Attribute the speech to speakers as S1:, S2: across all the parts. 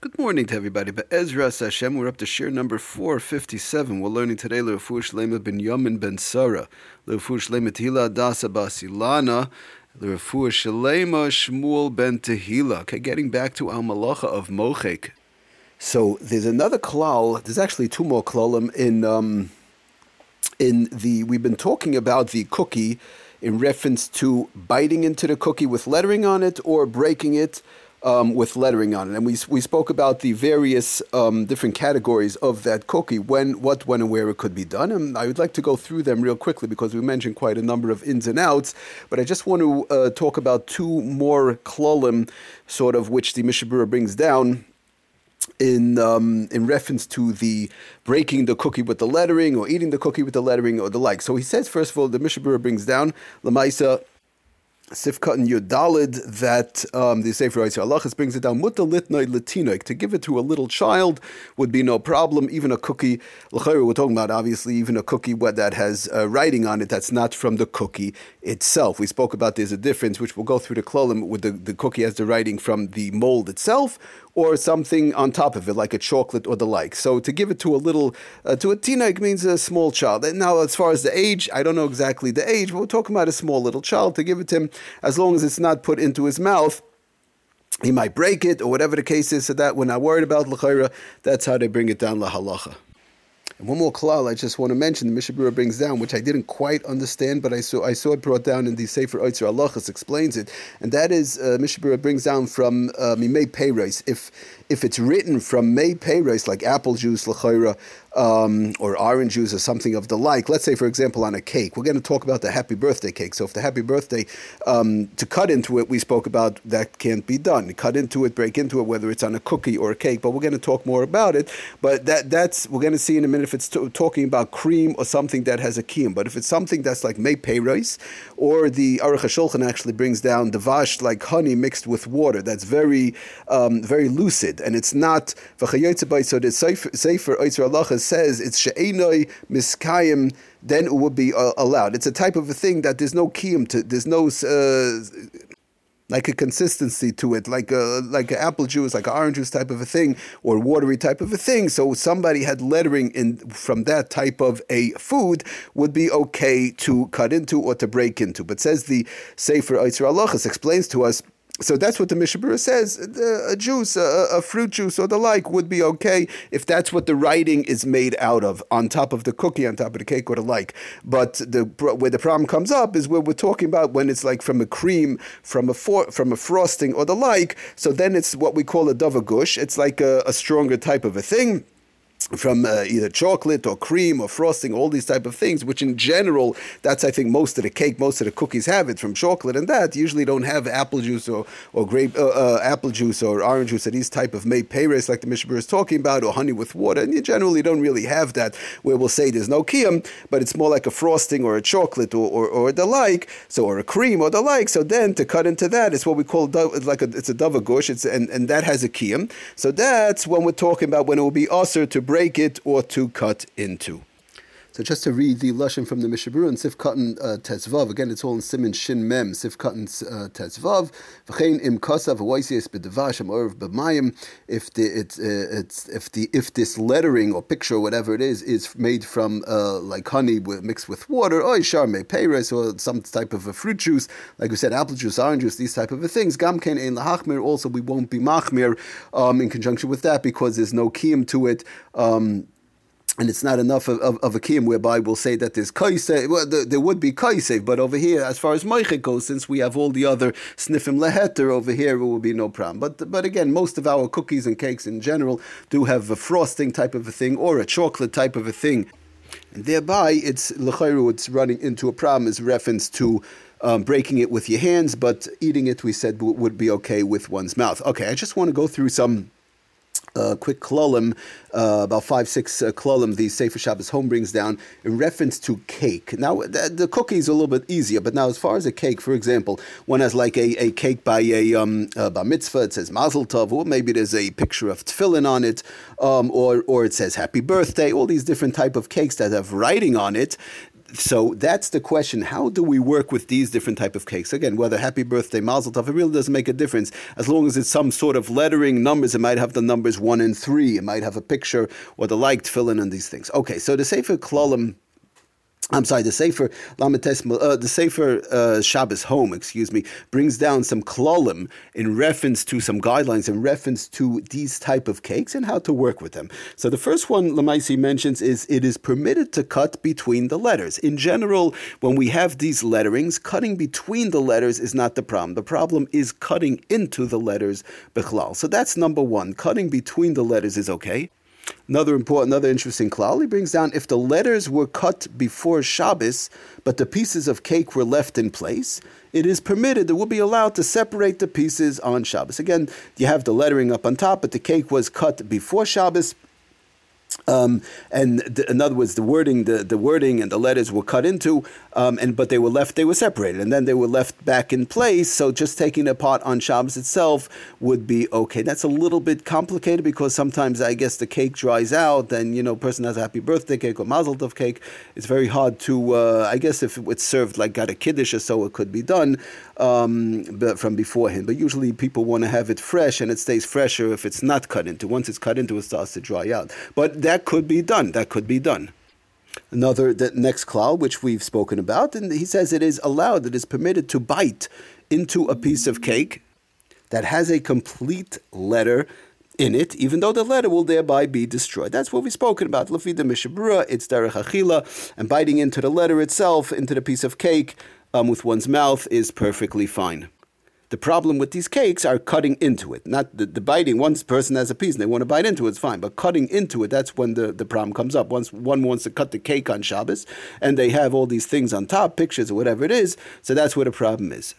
S1: Good morning to everybody. Be'ezra Hashem, we're up to shir number 457. We're learning today Le'ufu Shlema ben Yamin ben Sarah, Le'ufu Shlema Tehila Adasa Basilana, Le'ufu Shlema Shmuel ben Tehila. Okay, getting back to Al Malacha of Mochek. So there's another klal, there's actually two more klalim in, um, in the, we've been talking about the cookie in reference to biting into the cookie with lettering on it or breaking it um, with lettering on it. And we, we spoke about the various um, different categories of that cookie, when, what, when, and where it could be done. And I would like to go through them real quickly because we mentioned quite a number of ins and outs. But I just want to uh, talk about two more klolim, sort of, which the Mishna Berura brings down in um, in reference to the breaking the cookie with the lettering or eating the cookie with the lettering or the like. So he says first of all, the Mishna Berura brings down Lamaisa Sifkat and Yudalid that um, the Sefer Halachas brings it down. Mutta litnoid latinoik. To give it to a little child would be no problem. Even a cookie, we're talking about obviously even a cookie what that has uh, writing on it that's not from the cookie itself. We spoke about there's a difference, which we'll go through the klolim, with the, the cookie has the writing from the mold itself or something on top of it, like a chocolate or the like. So to give it to a little, uh, to a teenage means a small child. Now, as far as the age, I don't know exactly the age, but we're talking about a small little child. To give it to him, as long as it's not put into his mouth, he might break it or whatever the case is. So that we're not worried about l'chayra. That's how they bring it down la halacha. And one more klal I just want to mention, the Mishna Berura brings down, which I didn't quite understand, but I saw I saw it brought down in the Sefer Oitzer Halachas explains it, and that is uh, Mishna Berura brings down from uh, Mimei Peiros. If if it's written from May Peiros, like apple juice, lachayra, um, or orange juice or something of the like. Let's say, for example, on a cake. We're going to talk about the happy birthday cake. So if the happy birthday, um, to cut into it, we spoke about that can't be done. Cut into it, break into it, whether it's on a cookie or a cake. But we're going to talk more about it. But that that's we're going to see in a minute if it's t- talking about cream or something that has a kiyum. But if it's something that's like may rice, or the Aruch HaShulchan actually brings down devash like honey mixed with water, that's very um, very lucid, and it's not so the Sefer Allah says it's she'enoi miskayim, then it would be uh, allowed. It's a type of a thing that there's no kiyum to, there's no uh, like a consistency to it, like a like an apple juice, like an orange juice type of a thing, or watery type of a thing. So somebody had lettering in from that type of a food would be okay to cut into or to break into. But says the Sefer Eitzra Alachas explains to us so that's what the Mishna Berura says. A juice, a, a, fruit juice, or the like would be okay if that's what the writing is made out of, on top of the cookie, on top of the cake, or the like. But the where the problem comes up is where we're talking about when it's like from a cream, from a for, from a frosting, or the like. So then it's what we call a davagush. It's like a, a stronger type of a thing from uh, either chocolate or cream or frosting, all these type of things, which in general, that's I think most of the cake, most of the cookies have it from chocolate, and that usually don't have apple juice or or grape uh, uh, apple juice or orange juice or these type of made payres like the Mishna Berura is talking about, or honey with water, and you generally don't really have that where we'll say there's no kiyum, but it's more like a frosting or a chocolate or, or, or the like, so or a cream or the like. So then to cut into that, it's what we call like a, it's a davagush, it's and, and that has a kiyum. So that's when we're talking about when it will be usher to break it or to cut into. So just to read the lashon from the Mishna Berura and Sif uh, Tetzvav. Again, it's all in Simon Shin Mem Sif uh. V'chein im. If the it's uh, it's if the if this lettering or picture or whatever it is is made from uh, like honey mixed with water, or charme peiris or some type of a fruit juice, like we said, apple juice, orange juice, these type of things. Gamken ein lahachmir. Also, we won't be machmir um, in conjunction with that because there's no kiyum to it. Um, and it's not enough of, of, of a kiyum whereby we'll say that there's kaiseh. Well, there, there would be kaiseh, but over here, as far as moichik goes, since we have all the other sniffim leheter over here, it will be no problem. But but again, most of our cookies and cakes in general do have a frosting type of a thing or a chocolate type of a thing, and thereby it's lechayru. It's running into a problem as reference to. Um, breaking it with your hands, but eating it, we said, w- would be okay with one's mouth. Okay, I just want to go through some uh, quick klolim, uh, about five, six uh, klolim, the Sefer Shabbos home brings down in reference to cake. Now, the, the cookie is a little bit easier, but now as far as a cake, for example, one has like a, a cake by a um, uh, bar mitzvah, it says mazel tov, or maybe there's a picture of tefillin on it, um, or, or it says happy birthday, all these different type of cakes that have writing on it so that's the question. How do we work with these different type of cakes? Again, whether happy birthday, mazel tov, it really doesn't make a difference. As long as it's some sort of lettering, numbers, it might have the numbers one and three. It might have a picture or the like, fill in on these things. Okay, so the Sefer Klalim I'm sorry, the Sefer Lamites, uh, the Sefer uh, Shabbos Home, excuse me, brings down some klolim in reference to some guidelines in reference to these type of cakes and how to work with them. So the first one Lamaisi mentions is it is permitted to cut between the letters. In general, when we have these letterings, cutting between the letters is not the problem. The problem is cutting into the letters bechlal. So that's number one. Cutting between the letters is okay. Another important, another interesting klal, brings down if the letters were cut before Shabbos, but the pieces of cake were left in place, it is permitted, it will be allowed to separate the pieces on Shabbos. Again, you have the lettering up on top, but the cake was cut before Shabbos. Um, and in other words, the wording, the, the wording and the letters were cut into, um, and but they were left, they were separated, and then they were left back in place. So just taking apart on Shabbos itself would be okay. That's a little bit complicated because sometimes I guess the cake dries out, and you know, person has a happy birthday cake or mazel tov cake. It's very hard to, uh, I guess, if it's served like got a kiddush or so, it could be done um, but from beforehand. But usually people want to have it fresh, and it stays fresher if it's not cut into. Once it's cut into, it starts to dry out. But that could be done. That could be done. Another, the next klal, which we've spoken about, and he says it is allowed, it is permitted to bite into a piece of cake that has a complete letter in it, even though the letter will thereby be destroyed. That's what we've spoken about. Lafida Mishna Berura, it's Derech Achila, and biting into the letter itself, into the piece of cake um, with one's mouth, is perfectly fine. The problem with these cakes are cutting into it, not the, the biting. Once person has a piece and they want to bite into it, it's fine. But cutting into it, that's when the, the problem comes up. Once one wants to cut the cake on Shabbos and they have all these things on top, pictures or whatever it is, so that's where the problem is.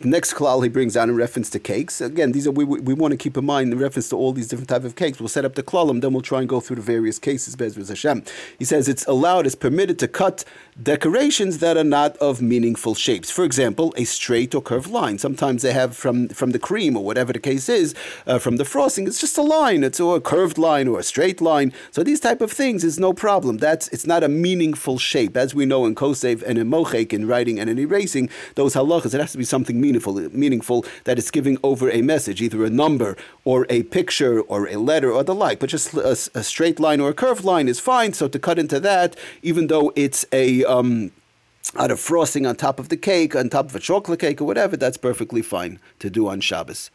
S1: The next klal he brings out in reference to cakes. Again, these are we, we, we want to keep in mind in reference to all these different type of cakes. We'll set up the klalim, then we'll try and go through the various cases. Bezras Hashem. He says it's allowed, it's permitted to cut decorations that are not of meaningful shapes. For example, a straight or curved line. Sometimes they have from from the cream or whatever the case is, uh, from the frosting. It's just a line. It's or a curved line or a straight line. So these type of things is no problem. That's it's not a meaningful shape, as we know in kosev and in mochek in writing and in erasing those halachas. It has to be something something meaningful, meaningful that is giving over a message, either a number or a picture or a letter or the like. But just a, a straight line or a curved line is fine. So to cut into that, even though it's a um, out of frosting on top of the cake, on top of a chocolate cake or whatever, that's perfectly fine to do on Shabbos.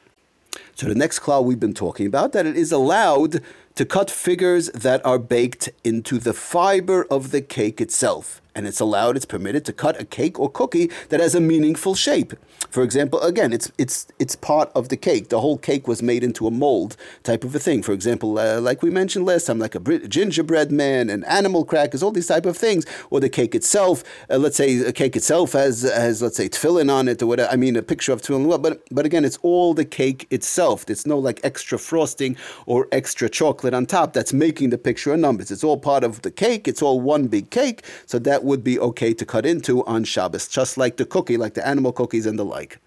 S1: So the next klal we've been talking about that it is allowed to cut figures that are baked into the fiber of the cake itself and it's allowed, it's permitted to cut a cake or cookie that has a meaningful shape. For example, again, it's it's it's part of the cake. The whole cake was made into a mold type of a thing. For example, uh, like we mentioned last time, like a gingerbread man and animal crackers, all these type of things, or the cake itself. Uh, let's say a cake itself has has let's say tefillin on it or whatever. I mean, a picture of tefillin. But but again, it's all the cake itself. There's no like extra frosting or extra chocolate on top that's making the picture of numbers. It's all part of the cake. It's all one big cake. So that would be okay to cut into on Shabbos, just like the cookie, like the animal cookies and the like.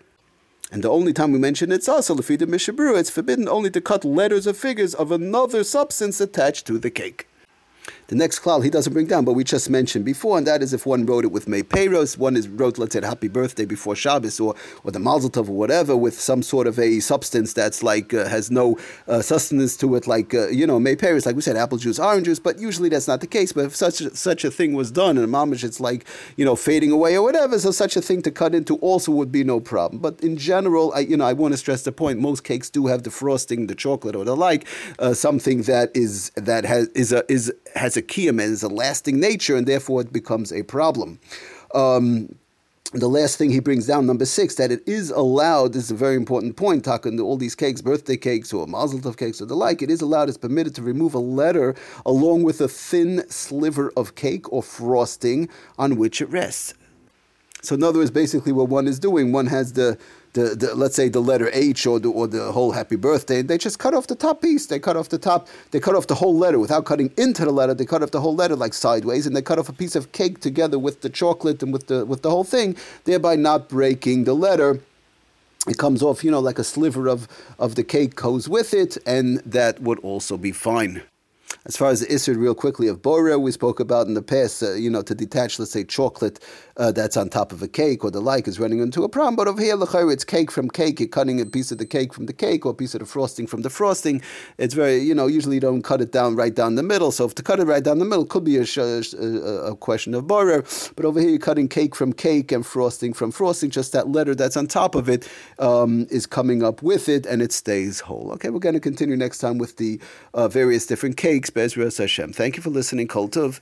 S1: And the only time we mention it's also Lafida Mishna Berura, it's forbidden only to cut letters or figures of another substance attached to the cake. The next klal he doesn't bring down, but we just mentioned before, and that is if one wrote it with Peiros, one is wrote, let's say, Happy Birthday before Shabbos, or, or the Mazel Tov, or whatever, with some sort of a substance that's like, uh, has no uh, sustenance to it, like, uh, you know, Peiros, like we said, apple juice, orange juice, but usually that's not the case. But if such, such a thing was done, and a mamish, it's like, you know, fading away or whatever, so such a thing to cut into also would be no problem. But in general, I, you know, I want to stress the point, most cakes do have the frosting, the chocolate, or the like, uh, something that is, that has, is a, is, has a kiyam, is a lasting nature, and therefore it becomes a problem. Um, the last thing he brings down, number six, that it is allowed, this is a very important point, talking to all these cakes, birthday cakes or mazel tov cakes or the like, it is allowed, it's permitted to remove a letter along with a thin sliver of cake or frosting on which it rests. So in other words, basically what one is doing, one has the the, the, let's say the letter H or the, or the whole happy birthday, they just cut off the top piece. They cut off the top, they cut off the whole letter without cutting into the letter. They cut off the whole letter like sideways, and they cut off a piece of cake together with the chocolate and with the with the whole thing, thereby not breaking the letter it comes off, you know, like a sliver of, of the cake goes with it, and that would also be fine. As far as the Isser, real quickly, of Borer, we spoke about in the past, uh, you know, to detach, let's say, chocolate uh, that's on top of a cake or the like is running into a problem. But over here, Lechayr, it's cake from cake. You're cutting a piece of the cake from the cake or a piece of the frosting from the frosting. It's very, you know, usually you don't cut it down right down the middle. So if to cut it right down the middle could be a, a, a question of Borer. But over here, you're cutting cake from cake and frosting from frosting. Just that letter that's on top of it um, is coming up with it and it stays whole. Okay, we're going to continue next time with the uh, various different cakes. Bezras Hashem. Thank you for listening, Kol Tov.